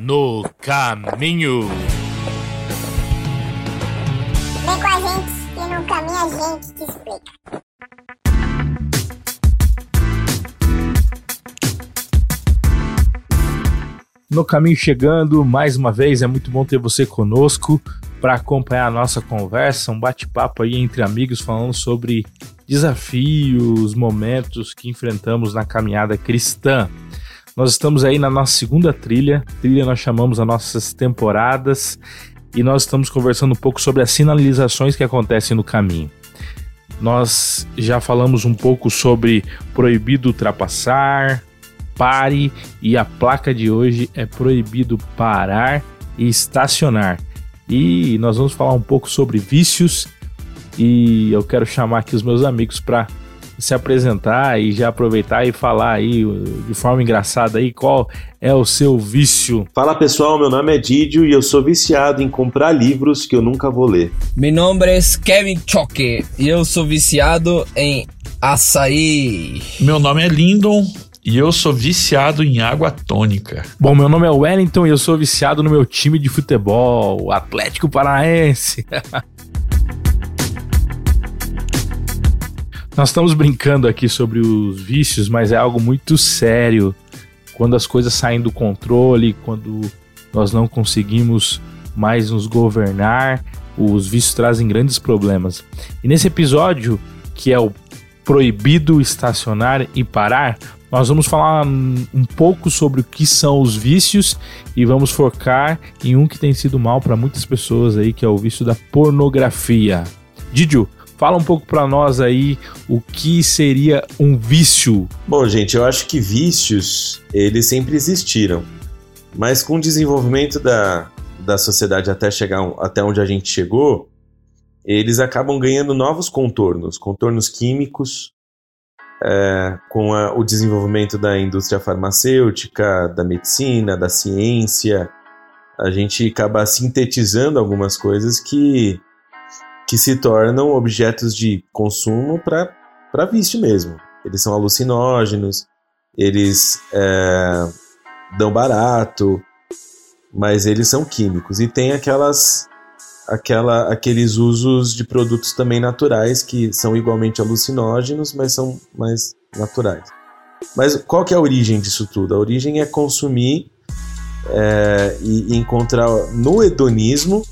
no caminho. Vem com a gente que no caminho a gente te explica. No caminho chegando, mais uma vez, é muito bom ter você conosco para acompanhar a nossa conversa, um bate-papo aí entre amigos falando sobre desafios, momentos que enfrentamos na caminhada cristã. Nós estamos aí na nossa segunda trilha, trilha nós chamamos as nossas temporadas, e nós estamos conversando um pouco sobre as sinalizações que acontecem no caminho. Nós já falamos um pouco sobre proibido ultrapassar, pare, e a placa de hoje é proibido parar e estacionar. E nós vamos falar um pouco sobre vícios e eu quero chamar aqui os meus amigos para se apresentar e já aproveitar e falar aí de forma engraçada aí qual é o seu vício. Fala pessoal, meu nome é Didio e eu sou viciado em comprar livros que eu nunca vou ler. Meu nome é Kevin Choque e eu sou viciado em açaí. Meu nome é Lindon e eu sou viciado em água tônica. Bom, meu nome é Wellington e eu sou viciado no meu time de futebol, Atlético Paranaense. Nós estamos brincando aqui sobre os vícios, mas é algo muito sério. Quando as coisas saem do controle, quando nós não conseguimos mais nos governar, os vícios trazem grandes problemas. E nesse episódio, que é o proibido estacionar e parar, nós vamos falar um pouco sobre o que são os vícios e vamos focar em um que tem sido mal para muitas pessoas aí, que é o vício da pornografia. Didio, fala um pouco para nós aí o que seria um vício. Bom, gente, eu acho que vícios, eles sempre existiram. Mas com o desenvolvimento da, da sociedade até chegar até onde a gente chegou, eles acabam ganhando novos contornos, contornos químicos, é, com a, o desenvolvimento da indústria farmacêutica, da medicina, da ciência, a gente acaba sintetizando algumas coisas que, que se tornam objetos de consumo para vício mesmo. Eles são alucinógenos, eles é, dão barato, mas eles são químicos. E tem aquelas aquela, aqueles usos de produtos também naturais que são igualmente alucinógenos, mas são mais naturais. Mas qual que é a origem disso tudo? A origem é consumir é, e, e encontrar no hedonismo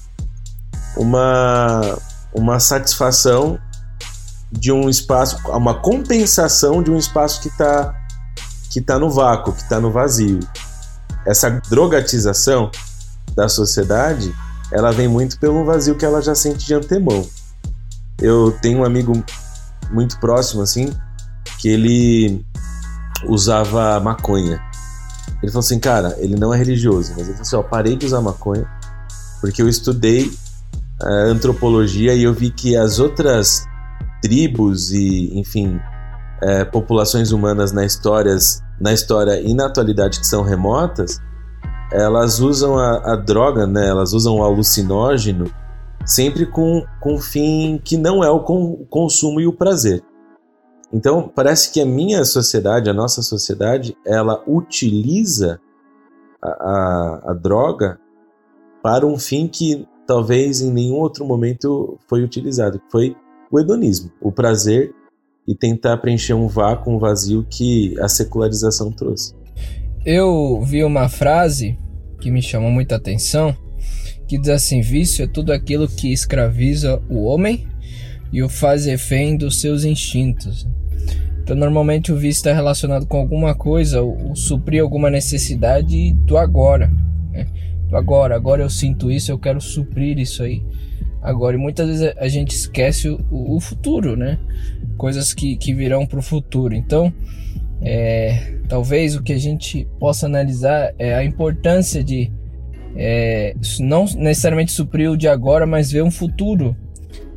uma, uma satisfação de um espaço, uma compensação de um espaço que está que tá no vácuo, que está no vazio. Essa drogatização da sociedade ela vem muito pelo vazio que ela já sente de antemão. Eu tenho um amigo muito próximo, assim, que ele usava maconha. Ele falou assim, cara, ele não é religioso, mas ele falou assim, ó, parei de usar maconha porque eu estudei antropologia e eu vi que as outras tribos e, enfim, uh, populações humanas na, histórias, na história e na atualidade que são remotas, elas usam a, a droga, né? Elas usam o alucinógeno sempre com, com fim que não é o com, consumo e o prazer. Então, parece que a minha sociedade, a nossa sociedade, ela utiliza a, a, a droga para um fim que talvez em nenhum outro momento foi utilizado, foi o hedonismo, o prazer e tentar preencher um vácuo, um vazio que a secularização trouxe. Eu vi uma frase que me chamou muita atenção, que diz assim: vício é tudo aquilo que escraviza o homem e o faz refém dos seus instintos. Então, normalmente o vício está relacionado com alguma coisa, o suprir alguma necessidade do agora. Né? Agora, agora eu sinto isso, eu quero suprir isso aí. Agora, e muitas vezes a gente esquece o, o futuro, né? Coisas que, que virão para o futuro. Então, é, talvez o que a gente possa analisar é a importância de é, não necessariamente suprir o de agora, mas ver um futuro,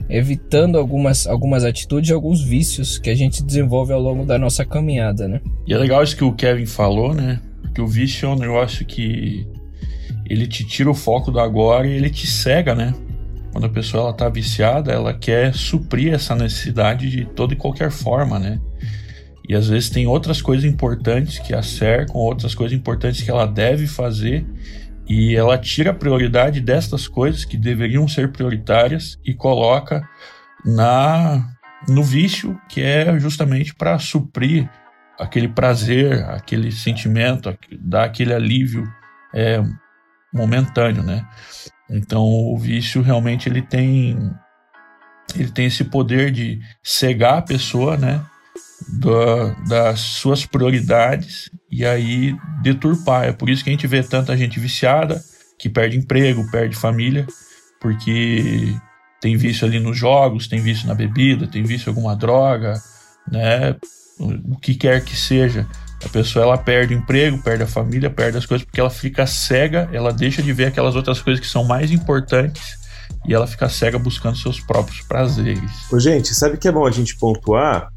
evitando algumas, algumas atitudes e alguns vícios que a gente desenvolve ao longo da nossa caminhada, né? E é legal isso que o Kevin falou, né? Que o vício é um negócio que ele te tira o foco do agora e ele te cega, né? Quando a pessoa ela tá viciada, ela quer suprir essa necessidade de toda e qualquer forma, né? E às vezes tem outras coisas importantes que a cercam, outras coisas importantes que ela deve fazer, E ela tira a prioridade destas coisas que deveriam ser prioritárias e coloca na no vício, que é justamente para suprir aquele prazer, aquele sentimento, dar aquele alívio é, momentâneo, né? Então o vício realmente ele tem ele tem esse poder de cegar a pessoa, né? Da, das suas prioridades e aí deturpar. É por isso que a gente vê tanta gente viciada que perde emprego, perde família, porque tem vício ali nos jogos, tem vício na bebida, tem vício alguma droga, né? O que quer que seja. A pessoa ela perde o emprego, perde a família, perde as coisas porque ela fica cega, ela deixa de ver aquelas outras coisas que são mais importantes e ela fica cega buscando seus próprios prazeres. Ô, gente, sabe que é bom a gente pontuar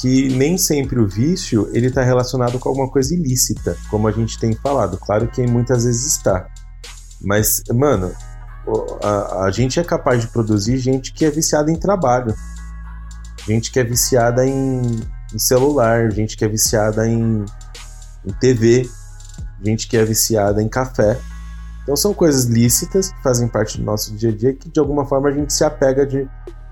que nem sempre o vício ele está relacionado com alguma coisa ilícita, como a gente tem falado. Claro que muitas vezes está. Mas, mano, a, a gente é capaz de produzir gente que é viciada em trabalho, gente que é viciada em, em celular, gente que é viciada em, em TV, gente que é viciada em café. Então são coisas lícitas que fazem parte do nosso dia a dia que de alguma forma a gente se apega de,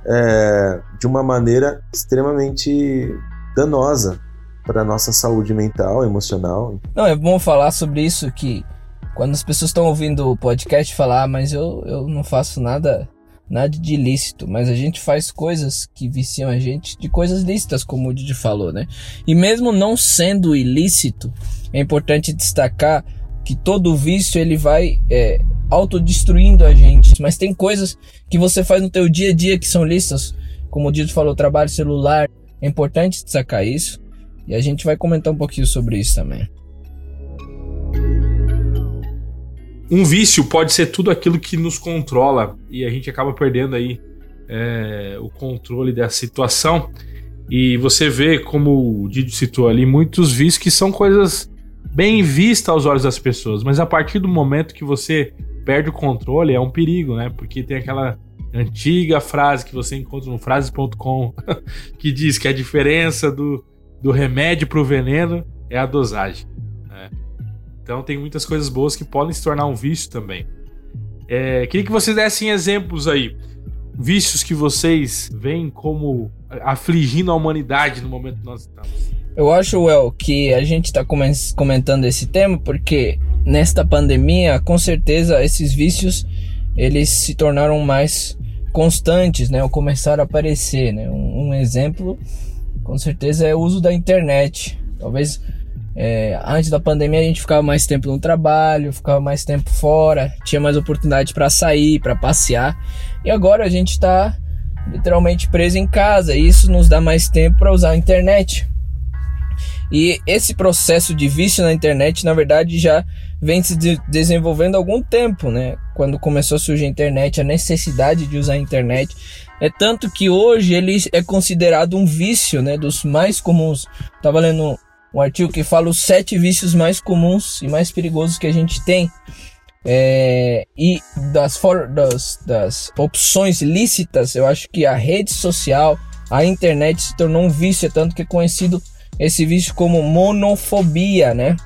é, de uma maneira extremamente danosa para nossa saúde mental, emocional. Não, é bom falar sobre isso que quando as pessoas estão ouvindo o podcast falar, ah, mas eu, eu não faço nada nada de ilícito, mas a gente faz coisas que viciam a gente de coisas lícitas, como o Didi falou, né? E mesmo não sendo ilícito, é importante destacar que todo vício ele vai é, autodestruindo a gente. Mas tem coisas que você faz no teu dia a dia que são lícitas, como o Didi falou, trabalho celular. É importante destacar isso. E a gente vai comentar um pouquinho sobre isso também. Um vício pode ser tudo aquilo que nos controla e a gente acaba perdendo aí é, o controle da situação. E você vê, como o Didi citou ali, muitos vícios que são coisas bem vistas aos olhos das pessoas, mas a partir do momento que você perde o controle é um perigo, né? Porque tem aquela antiga frase que você encontra no frases.com que diz que a diferença do, do remédio para o veneno é a dosagem. Então tem muitas coisas boas que podem se tornar um vício também. É, queria que vocês dessem exemplos aí. Vícios que vocês veem como afligindo a humanidade no momento que nós estamos. Eu acho, Well, que a gente está comentando esse tema porque nesta pandemia, com certeza, esses vícios eles se tornaram mais constantes, né? Ou começaram a aparecer, né? Um, um exemplo, com certeza, é o uso da internet. Talvez é, antes da pandemia a gente ficava mais tempo no trabalho, ficava mais tempo fora, tinha mais oportunidade para sair, para passear. E agora a gente está literalmente preso em casa e isso nos dá mais tempo para usar a internet. E esse processo de vício na internet, na verdade, já vem se de desenvolvendo há algum tempo, né? Quando começou a surgir a internet, a necessidade de usar a internet. É tanto que hoje ele é considerado um vício, né? Dos mais comuns. Tava lendo um artigo que fala os sete vícios mais comuns e mais perigosos que a gente tem. É, e das, for, das, das opções lícitas, eu acho que a rede social, a internet se tornou um vício, é tanto que é conhecido esse vício como monofobia, né?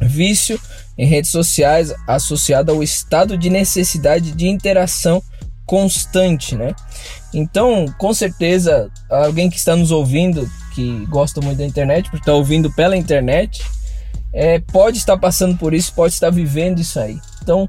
Vício em redes sociais associado ao estado de necessidade de interação constante, né? Então, com certeza, alguém que está nos ouvindo que gosta muito da internet, porque está ouvindo pela internet, é, pode estar passando por isso, pode estar vivendo isso aí. Então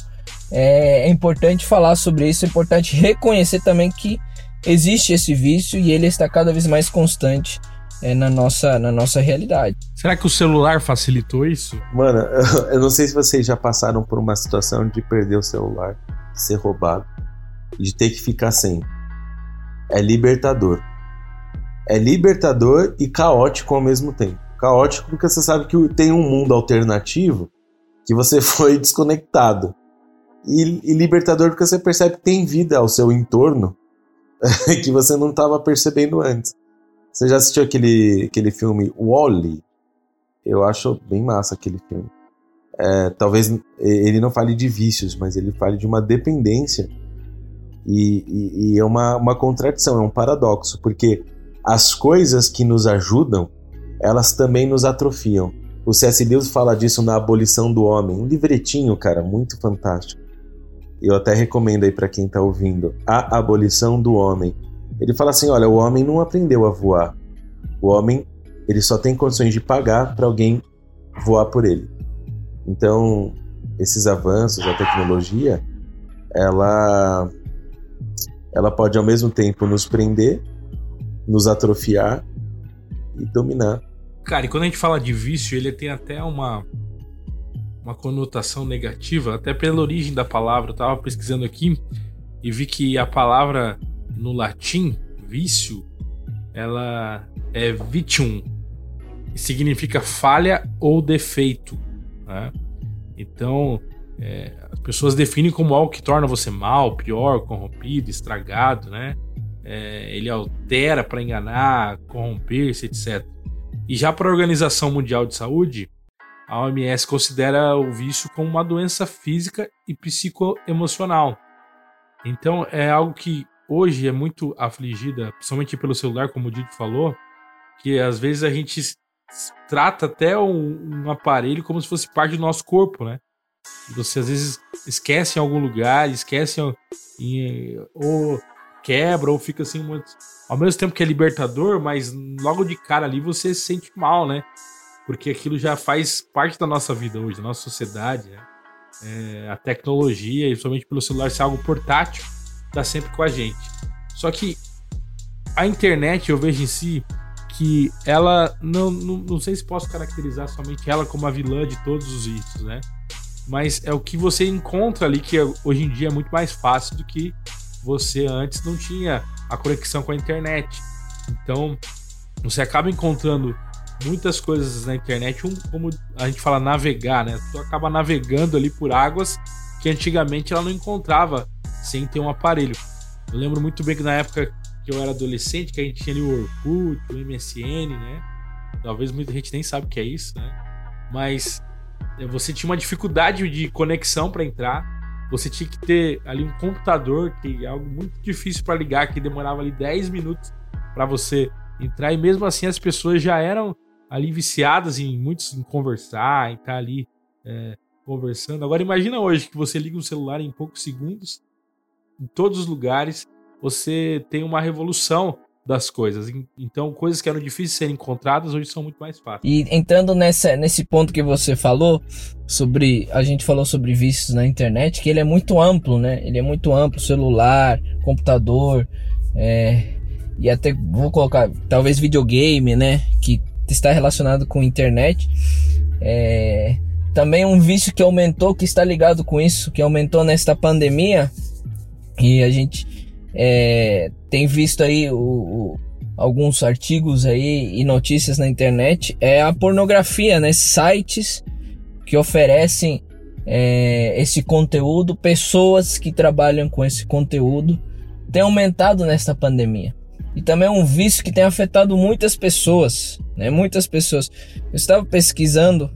é, é importante falar sobre isso, é importante reconhecer também que existe esse vício e ele está cada vez mais constante é, na, nossa, na nossa realidade. Será que o celular facilitou isso? Mano, eu não sei se vocês já passaram por uma situação de perder o celular, de ser roubado e de ter que ficar sem. É libertador é libertador e caótico ao mesmo tempo. Caótico porque você sabe que tem um mundo alternativo que você foi desconectado. E, e libertador porque você percebe que tem vida ao seu entorno que você não estava percebendo antes. Você já assistiu aquele, aquele filme Wally? Eu acho bem massa aquele filme. É, talvez ele não fale de vícios, mas ele fale de uma dependência. E, e, e é uma, uma contradição, é um paradoxo, porque as coisas que nos ajudam, elas também nos atrofiam. O C.S. Lewis fala disso na Abolição do Homem, um livretinho, cara, muito fantástico. Eu até recomendo aí para quem tá ouvindo. A Abolição do Homem. Ele fala assim, olha, o homem não aprendeu a voar. O homem, ele só tem condições de pagar para alguém voar por ele. Então, esses avanços, a tecnologia, ela ela pode ao mesmo tempo nos prender, nos atrofiar e dominar. Cara, e quando a gente fala de vício, ele tem até uma uma conotação negativa, até pela origem da palavra. Eu tava pesquisando aqui e vi que a palavra no latim, vício, ela é vitium, e significa falha ou defeito. Né? Então, é, as pessoas definem como algo que torna você mal, pior, corrompido, estragado, né? É, ele altera para enganar, corromper-se, etc. E já para a Organização Mundial de Saúde, a OMS considera o vício como uma doença física e psicoemocional. Então é algo que hoje é muito afligida, principalmente pelo celular, como o Didi falou, que às vezes a gente trata até um, um, aparelho como se fosse parte do nosso corpo, né? Você às vezes esquece em algum lugar, esquece em, ou quebra ou fica assim ao mesmo tempo que é libertador, mas logo de cara ali você se sente mal, né? Porque aquilo já faz parte da nossa vida hoje, da nossa sociedade, né? É, a tecnologia, e principalmente pelo celular ser algo portátil, tá sempre com a gente. Só que a internet, eu vejo em si que ela não, não, não sei se posso caracterizar somente ela como a vilã de todos os vícios, né? Mas é o que você encontra ali que hoje em dia é muito mais fácil do que você antes não tinha a conexão com a internet. Então, você acaba encontrando muitas coisas na internet, um, como a gente fala navegar, né? Tu acaba navegando ali por águas que antigamente ela não encontrava sem ter um aparelho. Eu lembro muito bem que na época que eu era adolescente, que a gente tinha ali o Orkut, o MSN, né? Talvez muita gente nem sabe o que é isso, né? Mas é, você tinha uma dificuldade de conexão para entrar. Você tinha que ter ali um computador, que é algo muito difícil para ligar, que demorava ali 10 minutos para você entrar. E mesmo assim as pessoas já eram ali viciadas em muitos em conversar, em estar tá ali é, conversando. Agora imagina hoje que você liga um celular em poucos segundos, em todos os lugares, você tem uma revolução das coisas. Então, coisas que eram difíceis de serem encontradas hoje são muito mais fáceis. E entrando nessa, nesse ponto que você falou sobre, a gente falou sobre vícios na internet, que ele é muito amplo, né? Ele é muito amplo, celular, computador, é, e até vou colocar talvez videogame, né? Que está relacionado com internet. É, também um vício que aumentou, que está ligado com isso, que aumentou nesta pandemia. E a gente é, tem visto aí o, o, alguns artigos aí e notícias na internet. É a pornografia, né? Sites que oferecem é, esse conteúdo, pessoas que trabalham com esse conteúdo, tem aumentado nesta pandemia. E também é um vício que tem afetado muitas pessoas, né? Muitas pessoas. Eu estava pesquisando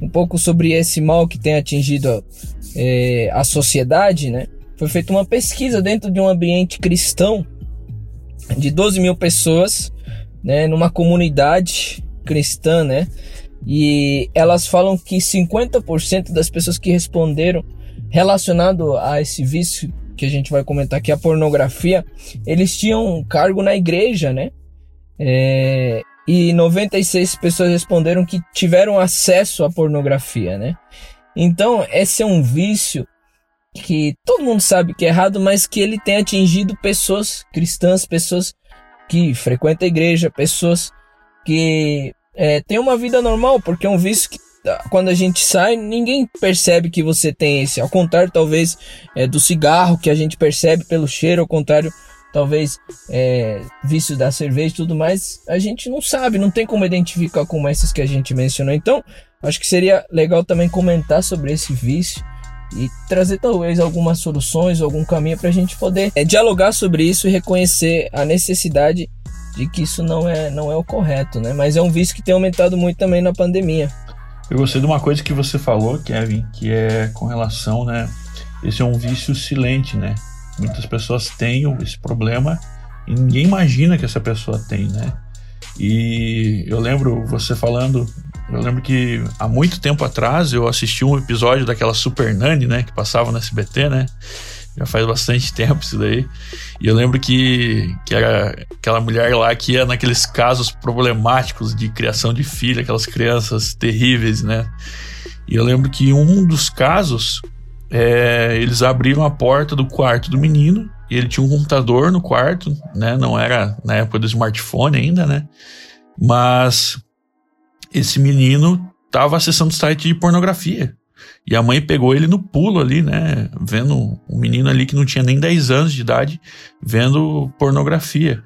um pouco sobre esse mal que tem atingido é, a sociedade, né? Foi feita uma pesquisa dentro de um ambiente cristão de 12 mil pessoas, né? Numa comunidade cristã, né? E elas falam que 50% das pessoas que responderam relacionado a esse vício que a gente vai comentar aqui, a pornografia, eles tinham um cargo na igreja, né? É, e 96 pessoas responderam que tiveram acesso à pornografia, né? Então, esse é um vício que todo mundo sabe que é errado, mas que ele tem atingido pessoas cristãs, pessoas que frequentam a igreja, pessoas que é, têm uma vida normal, porque é um vício que quando a gente sai, ninguém percebe que você tem esse. Ao contrário, talvez, é, do cigarro, que a gente percebe pelo cheiro, ao contrário, talvez, é, vício da cerveja e tudo mais, a gente não sabe, não tem como identificar como esses que a gente mencionou. Então, acho que seria legal também comentar sobre esse vício e trazer talvez algumas soluções, algum caminho para a gente poder é, dialogar sobre isso e reconhecer a necessidade de que isso não é, não é o correto, né? Mas é um vício que tem aumentado muito também na pandemia. Eu gostei de uma coisa que você falou, Kevin, que é com relação, né? Esse é um vício silente, né? Muitas pessoas têm esse problema e ninguém imagina que essa pessoa tem, né? E eu lembro você falando Eu lembro que há muito tempo atrás eu assisti um episódio daquela Super Nani, né? Que passava no SBT, né? Já faz bastante tempo isso daí. E eu lembro que, que era aquela mulher lá que ia naqueles casos problemáticos de criação de filho, aquelas crianças terríveis, né? E eu lembro que um dos casos, é, eles abriram a porta do quarto do menino e ele tinha um computador no quarto, né? Não era na época do smartphone ainda, né? Mas esse menino estava acessando site de pornografia. E a mãe pegou ele no pulo ali, né? Vendo um menino ali que não tinha nem 10 anos de idade, vendo pornografia.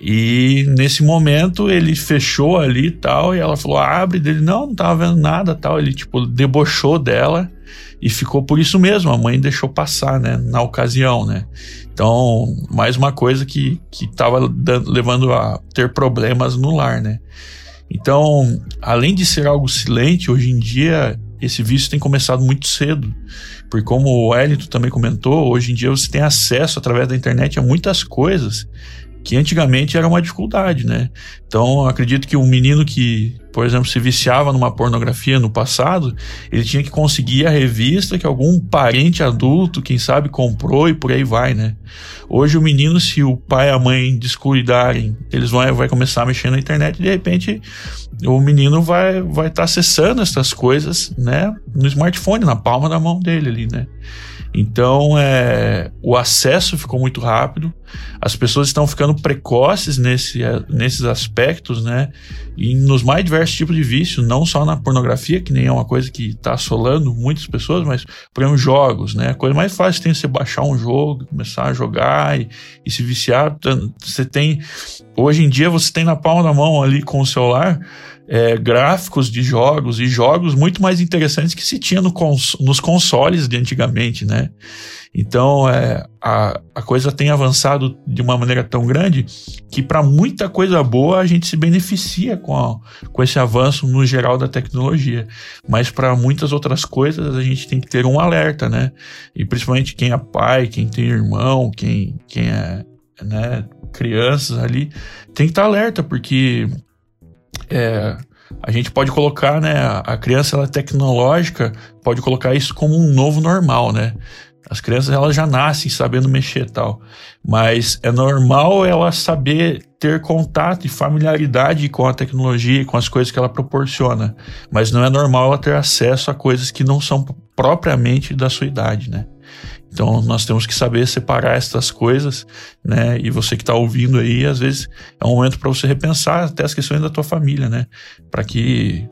E nesse momento ele fechou ali e tal, e ela falou: abre dele, não, não tava vendo nada tal. Ele, tipo, debochou dela e ficou por isso mesmo. A mãe deixou passar, né? Na ocasião, né? Então, mais uma coisa que, que tava dando, levando a ter problemas no lar, né? Então, além de ser algo silente, hoje em dia esse vício tem começado muito cedo. Porque como o Wellington também comentou, hoje em dia você tem acesso através da internet a muitas coisas que antigamente era uma dificuldade, né? Então, acredito que um menino que, por exemplo, se viciava numa pornografia no passado, ele tinha que conseguir a revista que algum parente adulto, quem sabe, comprou e por aí vai, né? Hoje o menino, se o pai e a mãe descuidarem, eles vão vai começar a mexer na internet e de repente o menino vai vai estar tá acessando essas coisas, né, no smartphone, na palma da mão dele ali, né? Então, é, o acesso ficou muito rápido, as pessoas estão ficando precoces nesse, é, nesses aspectos, né? E nos mais diversos tipos de vício, não só na pornografia, que nem é uma coisa que está assolando muitas pessoas, mas, por exemplo, jogos, né? A coisa mais fácil tem você baixar um jogo, começar a jogar e, e se viciar. Você tem. Hoje em dia, você tem na palma da mão ali com o celular é, gráficos de jogos e jogos muito mais interessantes que se tinha no cons nos consoles de antigamente, né? Então é, a, a coisa tem avançado de uma maneira tão grande que para muita coisa boa a gente se beneficia com, a, com esse avanço no geral da tecnologia, mas para muitas outras coisas a gente tem que ter um alerta, né? E principalmente quem é pai, quem tem irmão, quem, quem é né, crianças ali, tem que estar tá alerta porque é, a gente pode colocar, né, a criança ela é tecnológica, pode colocar isso como um novo normal, né? As crianças elas já nascem sabendo mexer tal, mas é normal ela saber ter contato e familiaridade com a tecnologia e com as coisas que ela proporciona, mas não é normal ela ter acesso a coisas que não são propriamente da sua idade, né? Então nós temos que saber separar essas coisas, né? E você que está ouvindo aí, às vezes é um momento para você repensar até as questões da tua família, né? Para que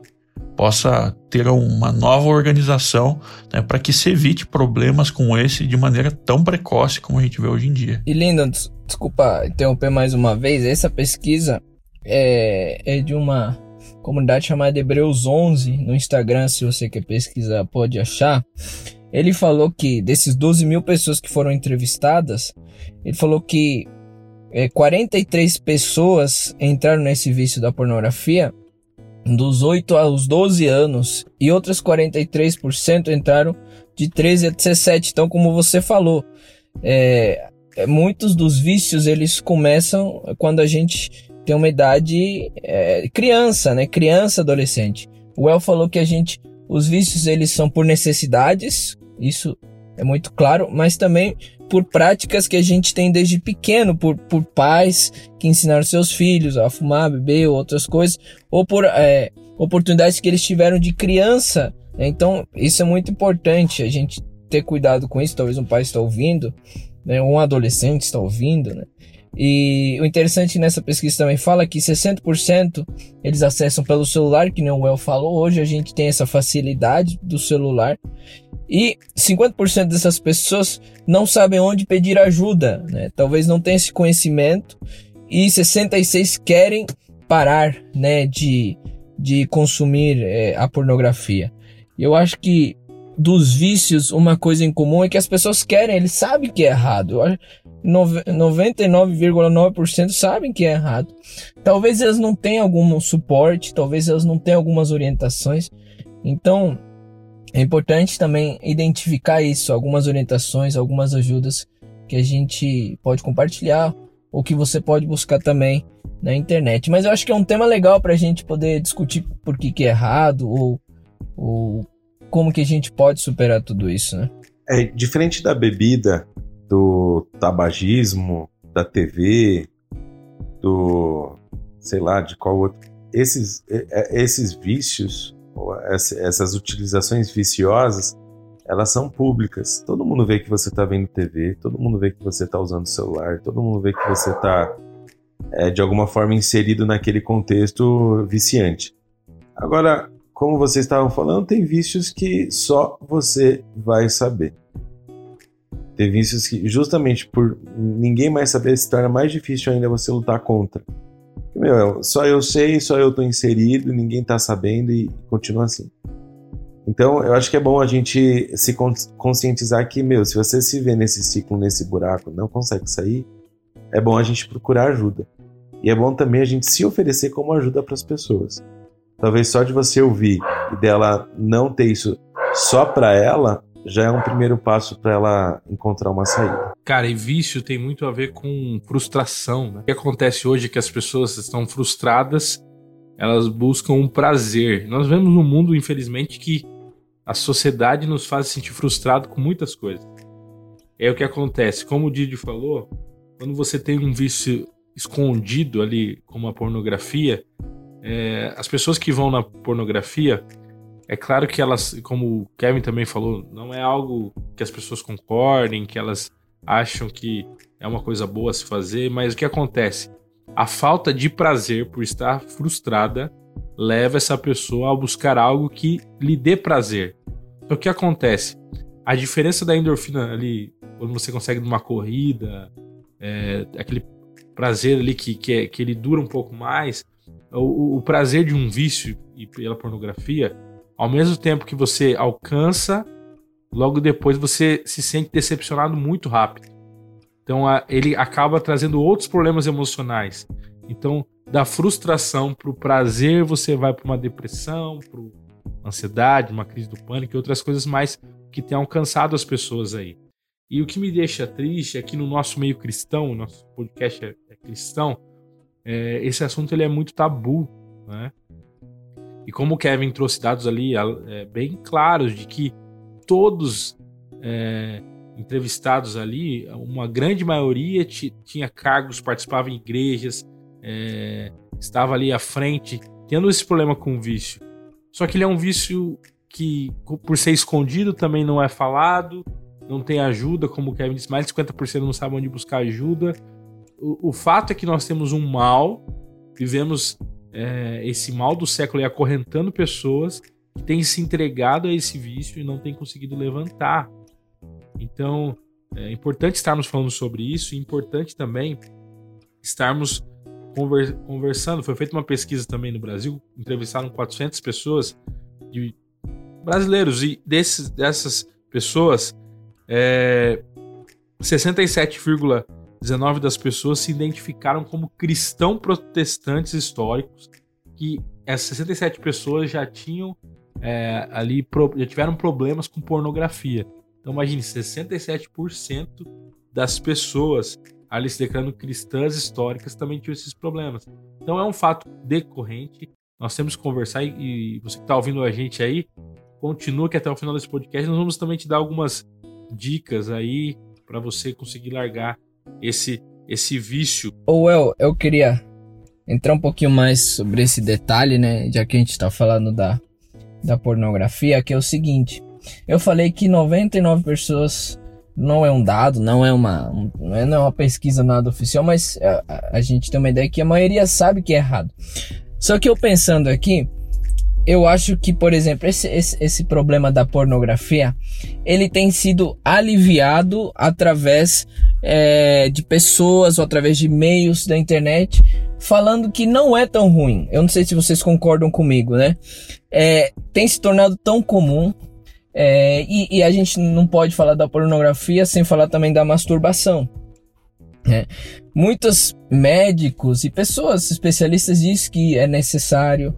possa ter uma nova organização, né? Para que se evite problemas como esse de maneira tão precoce como a gente vê hoje em dia. E Linda, desculpa interromper mais uma vez. Essa pesquisa é, é de uma comunidade chamada Hebreus 11 no Instagram. Se você quer pesquisar, pode achar. Ele falou que desses 12 mil pessoas que foram entrevistadas, ele falou que é, 43 pessoas entraram nesse vício da pornografia dos 8 aos 12 anos e outras 43% entraram de 13 a 17. Então, como você falou, é, muitos dos vícios eles começam quando a gente tem uma idade é, criança, né? Criança, adolescente. O El falou que a gente, os vícios eles são por necessidades, isso é muito claro, mas também por práticas que a gente tem desde pequeno, por, por pais que ensinaram seus filhos a fumar, beber, outras coisas, ou por é, oportunidades que eles tiveram de criança. Né? Então, isso é muito importante, a gente ter cuidado com isso. Talvez um pai está ouvindo, né? um adolescente está ouvindo, né? E o interessante nessa pesquisa também fala que 60% eles acessam pelo celular, que nem o El falou. Hoje a gente tem essa facilidade do celular. E 50% dessas pessoas não sabem onde pedir ajuda, né? Talvez não tenham esse conhecimento. E 66 querem parar, né, de, de consumir é, a pornografia. Eu acho que dos vícios, uma coisa em comum é que as pessoas querem, eles sabem que é errado. 99,9% sabem que é errado. Talvez elas não tenham algum suporte, talvez elas não tenham algumas orientações. Então, é importante também identificar isso, algumas orientações, algumas ajudas que a gente pode compartilhar ou que você pode buscar também na internet. Mas eu acho que é um tema legal para a gente poder discutir por que, que é errado ou, ou como que a gente pode superar tudo isso, né? É diferente da bebida, do tabagismo, da TV, do sei lá de qual outro. Esses, é, é, esses vícios, essas utilizações viciosas, elas são públicas. Todo mundo vê que você está vendo TV, todo mundo vê que você está usando celular, todo mundo vê que você está é, de alguma forma inserido naquele contexto viciante. Agora, como vocês estavam falando, tem vícios que só você vai saber. Tem vícios que, justamente por ninguém mais saber, se torna mais difícil ainda você lutar contra. Meu, só eu sei, só eu tô inserido, ninguém tá sabendo e continua assim. Então, eu acho que é bom a gente se conscientizar que, meu, se você se vê nesse ciclo, nesse buraco, não consegue sair, é bom a gente procurar ajuda. E é bom também a gente se oferecer como ajuda para as pessoas. Talvez só de você ouvir e dela não ter isso só para ela, já é um primeiro passo para ela encontrar uma saída. Cara, e vício tem muito a ver com frustração. Né? O que acontece hoje é que as pessoas estão frustradas, elas buscam um prazer. Nós vemos um mundo, infelizmente, que a sociedade nos faz sentir frustrado com muitas coisas. É o que acontece. Como o Didi falou, quando você tem um vício escondido ali, como a pornografia, é, as pessoas que vão na pornografia, é claro que elas, como o Kevin também falou, não é algo que as pessoas concordem, que elas acham que é uma coisa boa se fazer, mas o que acontece? A falta de prazer por estar frustrada leva essa pessoa a buscar algo que lhe dê prazer. Então o que acontece? A diferença da endorfina ali, quando você consegue numa corrida, é, aquele prazer ali que, que, é, que ele dura um pouco mais, o, o prazer de um vício e pela pornografia, ao mesmo tempo que você alcança, logo depois você se sente decepcionado muito rápido. Então a, ele acaba trazendo outros problemas emocionais. Então, da frustração para o prazer, você vai para uma depressão, para ansiedade, uma crise do pânico e outras coisas mais que tem alcançado as pessoas aí. E o que me deixa triste é que no nosso meio cristão, nosso podcast é, é cristão, é, esse assunto ele é muito tabu, né? E como o Kevin trouxe dados ali é, bem claros de que todos é, entrevistados ali, uma grande maioria tinha cargos, participava em igrejas, é, estava ali à frente, tendo esse problema com o vício. Só que ele é um vício que, por ser escondido, também não é falado, não tem ajuda, como o Kevin disse, mais de 50% não sabem onde buscar ajuda o, o fato é que nós temos um mal, vivemos é, esse mal do século e acorrentando pessoas que têm se entregado a esse vício e não têm conseguido levantar. Então, é importante estarmos falando sobre isso e importante também estarmos conver conversando. Foi feita uma pesquisa também no Brasil, entrevistaram 400 pessoas de brasileiros e desses, dessas pessoas, é, 67, 19 das pessoas se identificaram como cristãos protestantes históricos, que essas 67 pessoas já tinham é, ali, já tiveram problemas com pornografia. Então imagine, 67% das pessoas ali se declarando cristãs históricas também tinham esses problemas. Então é um fato decorrente, nós temos que conversar e, você que está ouvindo a gente aí, continua que até o final desse podcast nós vamos também te dar algumas dicas aí para você conseguir largar esse esse vício. Ou eu, eu queria entrar um pouquinho mais sobre esse detalhe, né? Já que a gente está falando da, da pornografia, que é o seguinte. Eu falei que 99 pessoas não é um dado, não é uma, é, não é uma pesquisa nada oficial, mas a, a, a gente tem uma ideia que a maioria sabe que é errado. Só que eu pensando aqui, eu acho que, por exemplo, esse, esse, esse, problema da pornografia, ele tem sido aliviado através é, de pessoas ou através de meios da internet falando que não é tão ruim. Eu não sei se vocês concordam comigo, né? É, tem se tornado tão comum é, e, e, a gente não pode falar da pornografia sem falar também da masturbação. É. Muitos médicos e pessoas especialistas dizem que é necessário,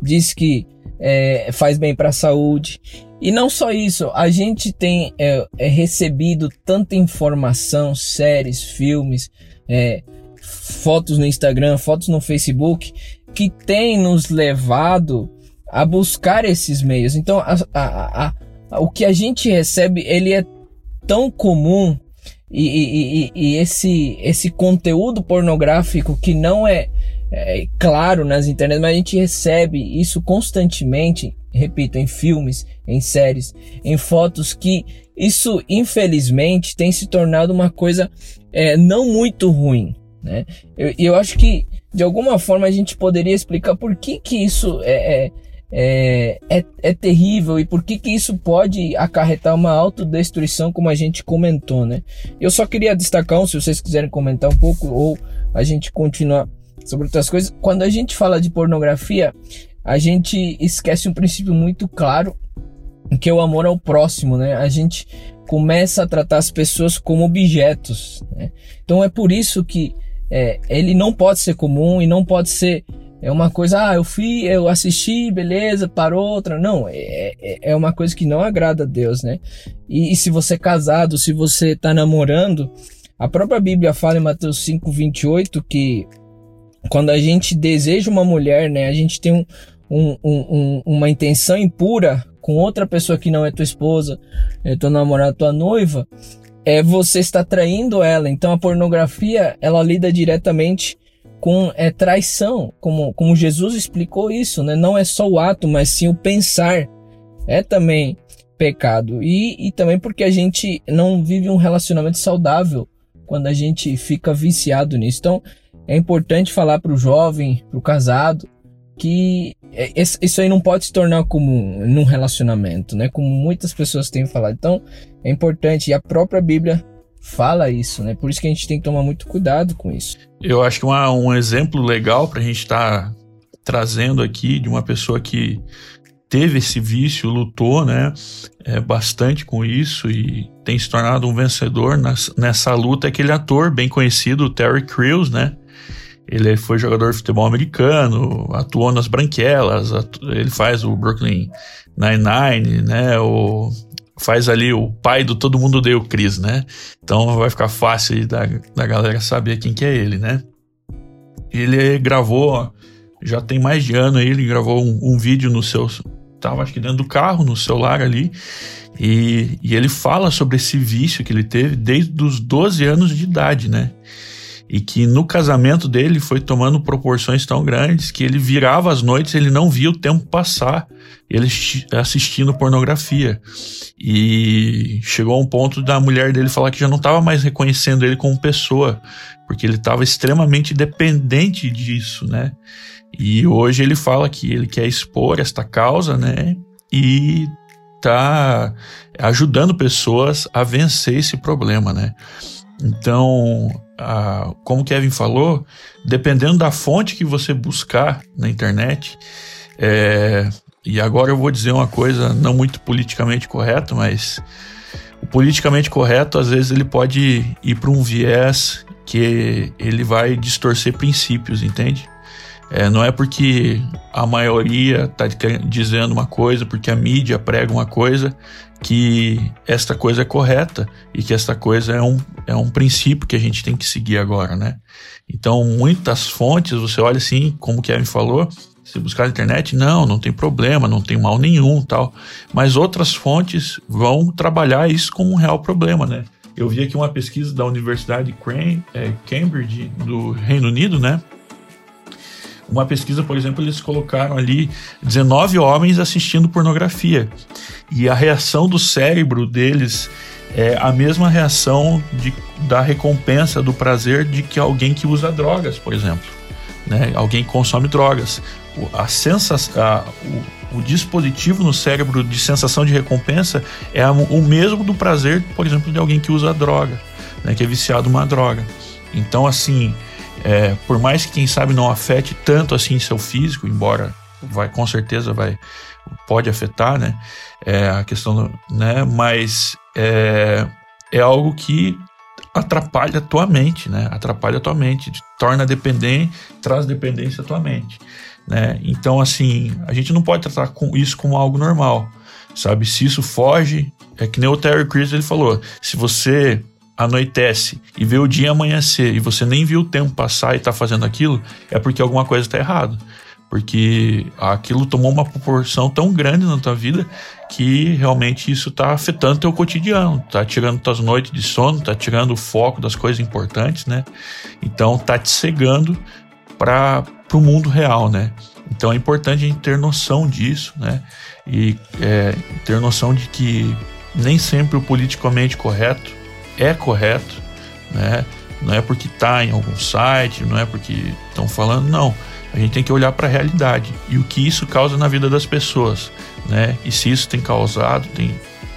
diz que é, faz bem para a saúde. E não só isso, a gente tem é, é recebido tanta informação, séries, filmes, é, fotos no Instagram, fotos no Facebook, que tem nos levado a buscar esses meios. Então, a, a, a, o que a gente recebe, ele é tão comum e, e, e, e esse, esse conteúdo pornográfico que não é, é, claro nas internet, mas a gente recebe isso constantemente, repito, em filmes, em séries, em fotos, que isso infelizmente tem se tornado uma coisa é, não muito ruim. Né? Eu, eu acho que de alguma forma a gente poderia explicar por que, que isso é, é é, é, é, terrível e por que, que isso pode acarretar uma autodestruição, como a gente comentou, né? Eu só queria destacar um, se vocês quiserem comentar um pouco, ou a gente continuar sobre outras coisas. Quando a gente fala de pornografia, a gente esquece um princípio muito claro, que é o amor ao próximo, né? A gente começa a tratar as pessoas como objetos, né? Então é por isso que é, ele não pode ser comum e não pode ser é uma coisa, ah, eu fui, eu assisti, beleza, parou outra. Não, é, é, é uma coisa que não agrada a Deus, né? E, e, se você é casado, se você tá namorando, a própria Bíblia fala em Mateus 5, 28 que quando a gente deseja uma mulher, né, a gente tem um, um, um, uma intenção impura com outra pessoa que não é tua esposa, é tua namorada, tua noiva, é você está traindo ela. Então a pornografia, ela lida diretamente com é, traição, como, como Jesus explicou isso, né? Não é só o ato, mas sim o pensar. É também pecado. E, e também porque a gente não vive um relacionamento saudável quando a gente fica viciado nisso. Então, é importante falar para o jovem, para o casado, que é, isso aí não pode se tornar comum num relacionamento, né? Como muitas pessoas têm falado. Então, é importante, e a própria Bíblia fala isso, né? Por isso que a gente tem que tomar muito cuidado com isso. Eu acho que uma, um exemplo legal para a gente estar tá trazendo aqui de uma pessoa que teve esse vício, lutou, né, é, bastante com isso e tem se tornado um vencedor nas, nessa luta, é aquele ator bem conhecido, Terry Crews, né? Ele foi jogador de futebol americano, atuou nas Branquelas, atu ele faz o Brooklyn Nine-Nine, né? O faz ali o pai do Todo Mundo Deu Cris, né? Então vai ficar fácil da, da galera saber quem que é ele, né? Ele gravou, já tem mais de ano aí, ele gravou um, um vídeo no seu. Tava acho que dentro do carro, no celular ali. E, e ele fala sobre esse vício que ele teve desde os 12 anos de idade, né? E que no casamento dele foi tomando proporções tão grandes que ele virava as noites, ele não via o tempo passar, ele assistindo pornografia. E chegou a um ponto da mulher dele falar que já não estava mais reconhecendo ele como pessoa, porque ele estava extremamente dependente disso, né? E hoje ele fala que ele quer expor esta causa, né? E tá ajudando pessoas a vencer esse problema, né? Então, a, como o Kevin falou, dependendo da fonte que você buscar na internet, é, e agora eu vou dizer uma coisa não muito politicamente correta, mas o politicamente correto às vezes ele pode ir para um viés que ele vai distorcer princípios, entende? É, não é porque a maioria está dizendo uma coisa, porque a mídia prega uma coisa, que esta coisa é correta e que esta coisa é um, é um princípio que a gente tem que seguir agora, né? Então, muitas fontes, você olha assim, como o Kevin falou, se buscar na internet, não, não tem problema, não tem mal nenhum tal. Mas outras fontes vão trabalhar isso como um real problema, né? Eu vi aqui uma pesquisa da Universidade é, Cambridge, do Reino Unido, né? Uma pesquisa, por exemplo, eles colocaram ali 19 homens assistindo pornografia. E a reação do cérebro deles é a mesma reação de, da recompensa, do prazer de que alguém que usa drogas, por exemplo. Né? Alguém que consome drogas. A sensação, a, o, dispositivo no cérebro de sensação de recompensa é o mesmo do prazer, por exemplo, de alguém que usa droga, né? que é viciado numa droga. Então, assim, é, por mais que quem sabe não afete tanto assim seu físico, embora vai com certeza vai pode afetar, né? É, a questão, do, né? Mas é, é algo que atrapalha a tua mente, né? Atrapalha a tua mente, torna dependente, traz dependência à tua mente, né? Então, assim, a gente não pode tratar com isso como algo normal, sabe? Se isso foge, é que nem o Terry Crews ele falou, se você anoitece e vê o dia amanhecer e você nem viu o tempo passar e está fazendo aquilo, é porque alguma coisa está errada. Porque aquilo tomou uma proporção tão grande na tua vida que realmente isso está afetando teu cotidiano, tá tirando tuas noites de sono, tá tirando o foco das coisas importantes, né? Então tá te cegando para o mundo real, né? Então é importante a gente ter noção disso, né? E é, ter noção de que nem sempre o politicamente correto é correto, né? Não é porque está em algum site, não é porque estão falando, não. A gente tem que olhar para a realidade e o que isso causa na vida das pessoas, né? E se isso tem causado, tem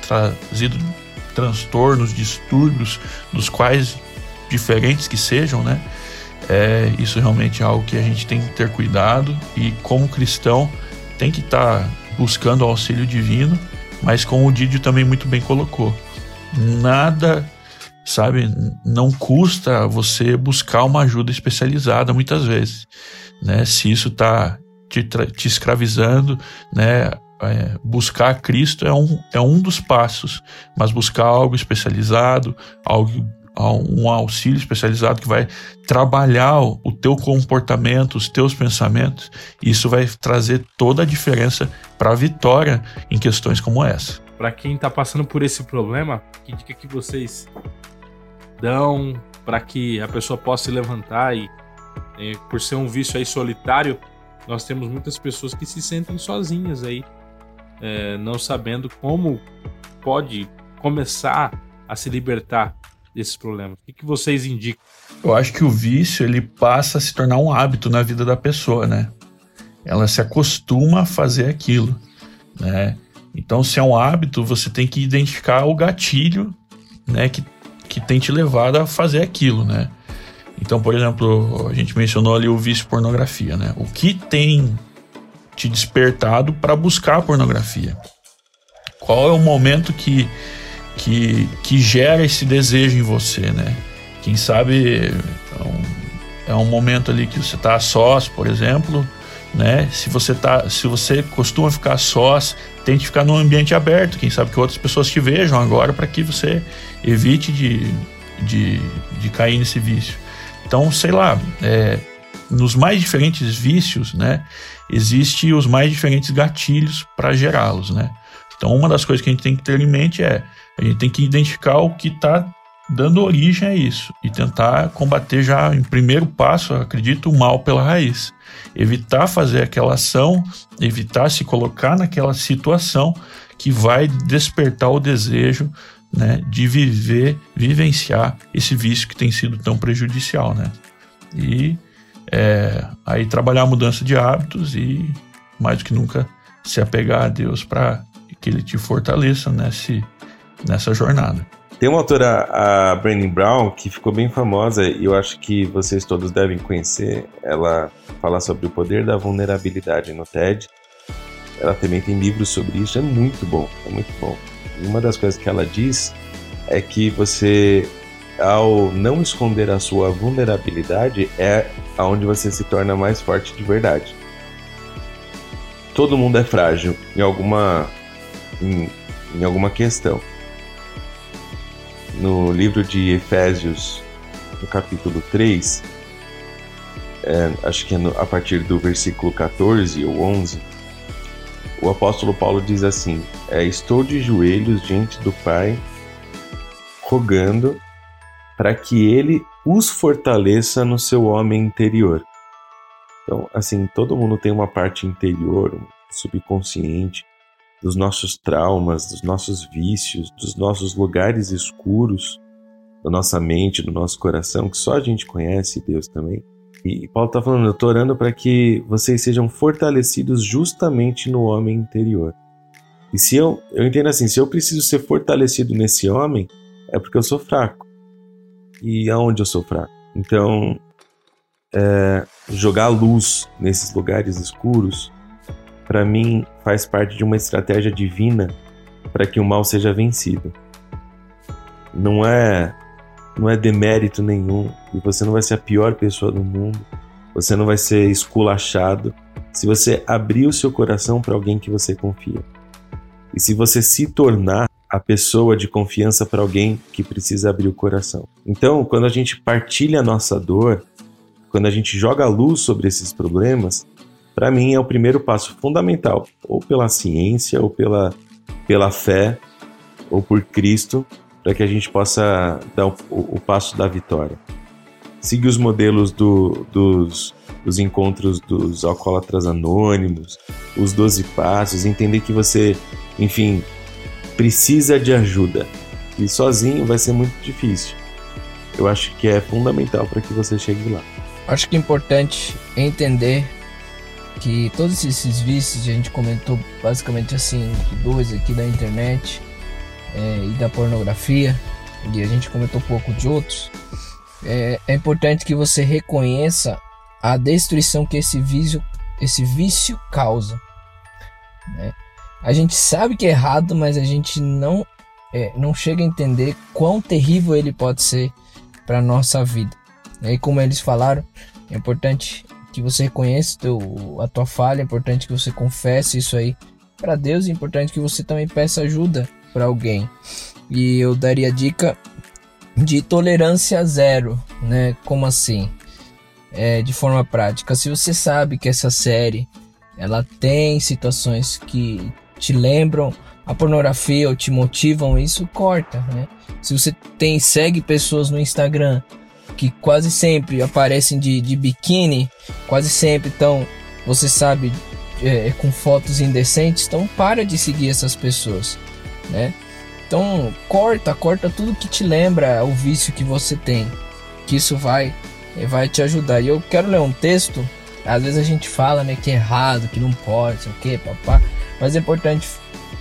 trazido transtornos, distúrbios, dos quais diferentes que sejam, né? É, isso realmente é algo que a gente tem que ter cuidado e como cristão tem que estar tá buscando o auxílio divino, mas como o Didio também muito bem colocou, nada, sabe, não custa você buscar uma ajuda especializada muitas vezes, né? Se isso está te, te escravizando, né? É, buscar Cristo é um, é um dos passos, mas buscar algo especializado, algo um auxílio especializado que vai trabalhar o teu comportamento, os teus pensamentos. Isso vai trazer toda a diferença para a vitória em questões como essa. Para quem está passando por esse problema, que dica que vocês dão para que a pessoa possa se levantar e, é, por ser um vício aí solitário, nós temos muitas pessoas que se sentem sozinhas aí, é, não sabendo como pode começar a se libertar desses problemas? O que, que vocês indicam? Eu acho que o vício ele passa a se tornar um hábito na vida da pessoa, né? Ela se acostuma a fazer aquilo, né? Então, se é um hábito, você tem que identificar o gatilho, né, que, que tem te levado a fazer aquilo, né? Então, por exemplo, a gente mencionou ali o vício pornografia, né? O que tem te despertado para buscar pornografia? Qual é o momento que que, que gera esse desejo em você, né? Quem sabe um, é um momento ali que você está a sós, por exemplo, né? Se você tá, se você costuma ficar sós, tente ficar num ambiente aberto. Quem sabe que outras pessoas te vejam agora para que você evite de, de, de cair nesse vício. Então, sei lá, é, nos mais diferentes vícios, né? Existem os mais diferentes gatilhos para gerá-los, né? Então, uma das coisas que a gente tem que ter em mente é a gente tem que identificar o que está dando origem a isso e tentar combater já em primeiro passo, acredito, o mal pela raiz. Evitar fazer aquela ação, evitar se colocar naquela situação que vai despertar o desejo né, de viver, vivenciar esse vício que tem sido tão prejudicial, né? E é, aí trabalhar a mudança de hábitos e mais do que nunca se apegar a Deus para que Ele te fortaleça nesse nessa jornada. Tem uma autora, a Brené Brown, que ficou bem famosa e eu acho que vocês todos devem conhecer. Ela fala sobre o poder da vulnerabilidade no TED. Ela também tem livros sobre isso, é muito bom, é muito bom. E uma das coisas que ela diz é que você, ao não esconder a sua vulnerabilidade, é aonde você se torna mais forte de verdade. Todo mundo é frágil em alguma, em, em alguma questão no livro de Efésios, no capítulo 3, é, acho que é no, a partir do versículo 14 ou 11, o apóstolo Paulo diz assim: é, Estou de joelhos diante do Pai, rogando para que ele os fortaleça no seu homem interior. Então, assim, todo mundo tem uma parte interior, subconsciente, dos nossos traumas, dos nossos vícios, dos nossos lugares escuros da nossa mente, do nosso coração, que só a gente conhece, Deus também. E Paulo está falando, eu estou orando para que vocês sejam fortalecidos justamente no homem interior. E se eu, eu entendo assim, se eu preciso ser fortalecido nesse homem, é porque eu sou fraco. E aonde eu sou fraco? Então, é, jogar luz nesses lugares escuros para mim faz parte de uma estratégia divina para que o mal seja vencido. Não é não é demérito nenhum e você não vai ser a pior pessoa do mundo. Você não vai ser esculachado se você abrir o seu coração para alguém que você confia. E se você se tornar a pessoa de confiança para alguém que precisa abrir o coração. Então, quando a gente partilha a nossa dor, quando a gente joga a luz sobre esses problemas, para mim é o primeiro passo fundamental, ou pela ciência, ou pela, pela fé, ou por Cristo, para que a gente possa dar o, o, passo da vitória. Seguir os modelos do, dos, dos encontros dos alcoólatras anônimos, os 12 passos, entender que você, enfim, precisa de ajuda. E sozinho vai ser muito difícil. Eu acho que é fundamental para que você chegue lá. Acho que é importante entender que todos esses vícios, a gente comentou basicamente assim, dois aqui da internet é, e da pornografia, e a gente comentou um pouco de outros. É, é importante que você reconheça a destruição que esse vício, esse vício causa. Né? A gente sabe que é errado, mas a gente não, é, não chega a entender quão terrível ele pode ser para nossa vida. E como eles falaram, é importante que você reconheça teu, a tua falha, é importante que você confesse isso aí para Deus, é importante que você também peça ajuda para alguém. E eu daria dica de tolerância zero, né? Como assim? É, de forma prática, se você sabe que essa série ela tem situações que te lembram a pornografia ou te motivam, isso corta, né? Se você tem segue pessoas no Instagram que quase sempre aparecem de, de biquíni, quase sempre estão, você sabe, é, com fotos indecentes, então para de seguir essas pessoas, né? Então corta, corta tudo que te lembra o vício que você tem, que isso vai, vai te ajudar. E eu quero ler um texto. Às vezes a gente fala, né, que é errado, que não pode, sei o que, papá. Mas é importante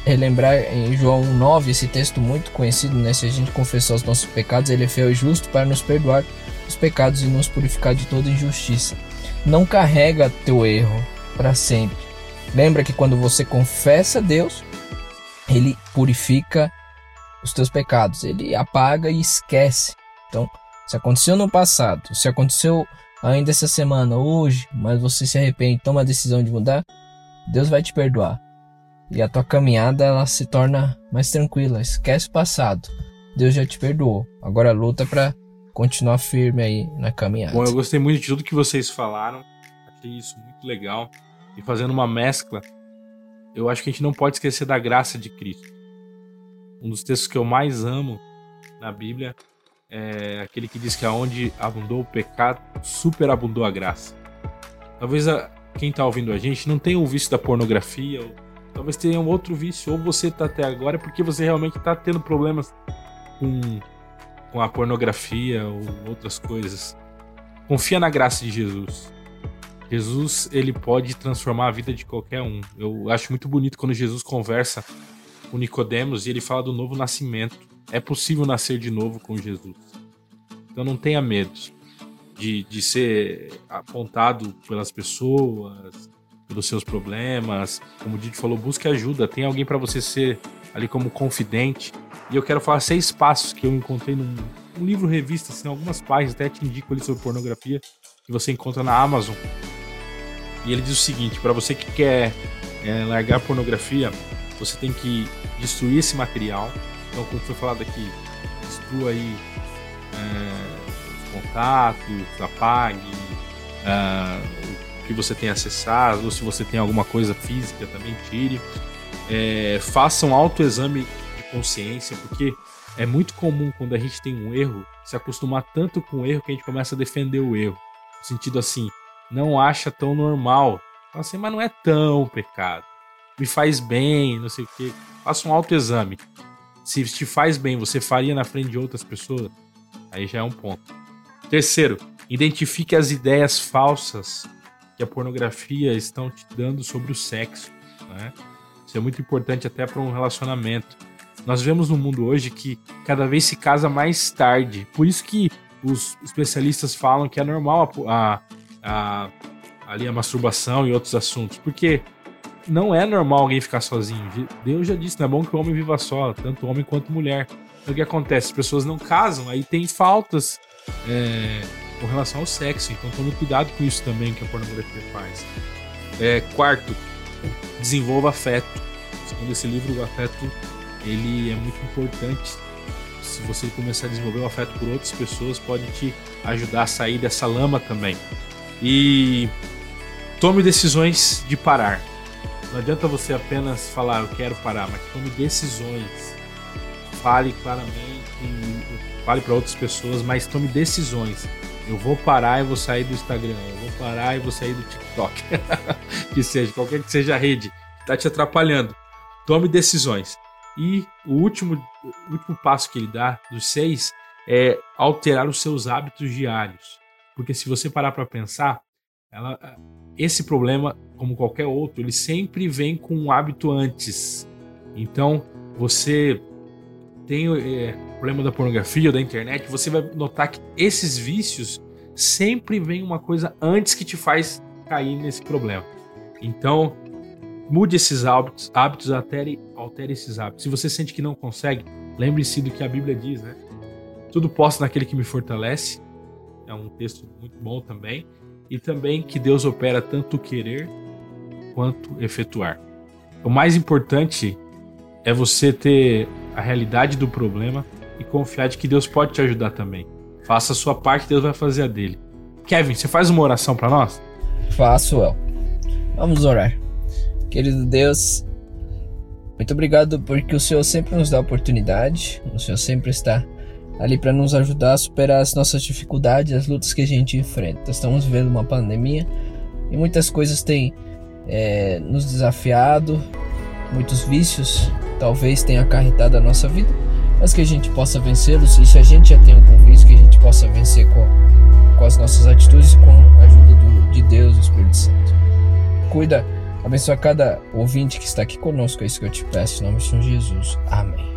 relembrar em João 9, esse texto muito conhecido, né? Se a gente confessar os nossos pecados, ele é fiel e justo para nos perdoar os pecados e nos purificar de toda injustiça. Não carrega teu erro para sempre. Lembra que quando você confessa a Deus, ele purifica os teus pecados, ele apaga e esquece. Então, se aconteceu no passado, se aconteceu ainda essa semana, hoje, mas você se arrepende, toma a decisão de mudar, Deus vai te perdoar e a tua caminhada ela se torna mais tranquila. Esquece o passado. Deus já te perdoou. Agora luta para continuar firme aí na caminhada. Bom, eu gostei muito de tudo que vocês falaram. Achei isso muito legal. E fazendo uma mescla, eu acho que a gente não pode esquecer da graça de Cristo. Um dos textos que eu mais amo na Bíblia é aquele que diz que aonde abundou o pecado, superabundou a graça. Talvez a, quem está ouvindo a gente não tenha o vício da pornografia ou talvez tenha um outro vício, ou você tá até agora porque você realmente tá tendo problemas com, com a pornografia ou outras coisas. Confia na graça de Jesus. Jesus, ele pode transformar a vida de qualquer um. Eu acho muito bonito quando Jesus conversa com Nicodemos e ele fala do novo nascimento. É possível nascer de novo com Jesus. Então não tenha medo de, de ser apontado pelas pessoas, pelos seus problemas. Como o Didi falou, busque ajuda. Tem alguém para você ser ali como confidente. E eu quero falar seis passos que eu encontrei num, livro revista, assim, algumas páginas, até te indico ali sobre pornografia, que você encontra na Amazon. E ele diz o seguinte: para você que quer é, largar pornografia, você tem que destruir esse material. Então, como foi falado aqui, destrua aí é, os contatos, apague, é, que você tem acessado, ou se você tem alguma coisa física, também tire. É, faça um autoexame de consciência, porque é muito comum quando a gente tem um erro se acostumar tanto com o erro que a gente começa a defender o erro. No sentido assim, não acha tão normal. Fala assim, mas não é tão pecado. Me faz bem, não sei o que. Faça um autoexame. Se te faz bem, você faria na frente de outras pessoas? Aí já é um ponto. Terceiro, identifique as ideias falsas que a pornografia estão te dando sobre o sexo. Né? Isso é muito importante até para um relacionamento. Nós vemos no mundo hoje que cada vez se casa mais tarde. Por isso que os especialistas falam que é normal a, a, a, ali a masturbação e outros assuntos. Porque não é normal alguém ficar sozinho. Deus já disse, não é bom que o homem viva só, tanto homem quanto mulher. Então o que acontece? As pessoas não casam, aí tem faltas. É, com relação ao sexo. Então tome cuidado com isso também que a pornografia faz. É, quarto, desenvolva afeto. Segundo esse livro, o afeto ele é muito importante. Se você começar a desenvolver um afeto por outras pessoas, pode te ajudar a sair dessa lama também. E tome decisões de parar. Não adianta você apenas falar eu quero parar, mas tome decisões. Fale claramente, fale para outras pessoas, mas tome decisões. Eu vou parar e vou sair do Instagram. Eu vou parar e vou sair do TikTok. que seja, qualquer que seja a rede que está te atrapalhando. Tome decisões. E o último, o último passo que ele dá, dos seis, é alterar os seus hábitos diários. Porque se você parar para pensar, ela, esse problema, como qualquer outro, ele sempre vem com um hábito antes. Então, você tem é, problema da pornografia da internet, você vai notar que esses vícios sempre vem uma coisa antes que te faz cair nesse problema. Então, mude esses hábitos, hábitos altere, altere esses hábitos. Se você sente que não consegue, lembre-se do que a Bíblia diz, né? Tudo posso naquele que me fortalece. É um texto muito bom também. E também que Deus opera tanto querer quanto efetuar. O mais importante é você ter a realidade do problema e confiar de que Deus pode te ajudar também. Faça a sua parte, Deus vai fazer a dele. Kevin, você faz uma oração para nós? Faço, El. Vamos orar. Querido Deus, muito obrigado porque o Senhor sempre nos dá oportunidade, o Senhor sempre está ali para nos ajudar a superar as nossas dificuldades, as lutas que a gente enfrenta. Estamos vivendo uma pandemia e muitas coisas têm é, nos desafiado, muitos vícios talvez tenham acarretado a nossa vida, mas que a gente possa vencê-los. E se a gente já tem algum vício, que a gente possa vencer com, com as nossas atitudes e com a ajuda do, de Deus, do Espírito Santo. Cuida, abençoa cada ouvinte que está aqui conosco, é isso que eu te peço, em nome de Jesus. Amém.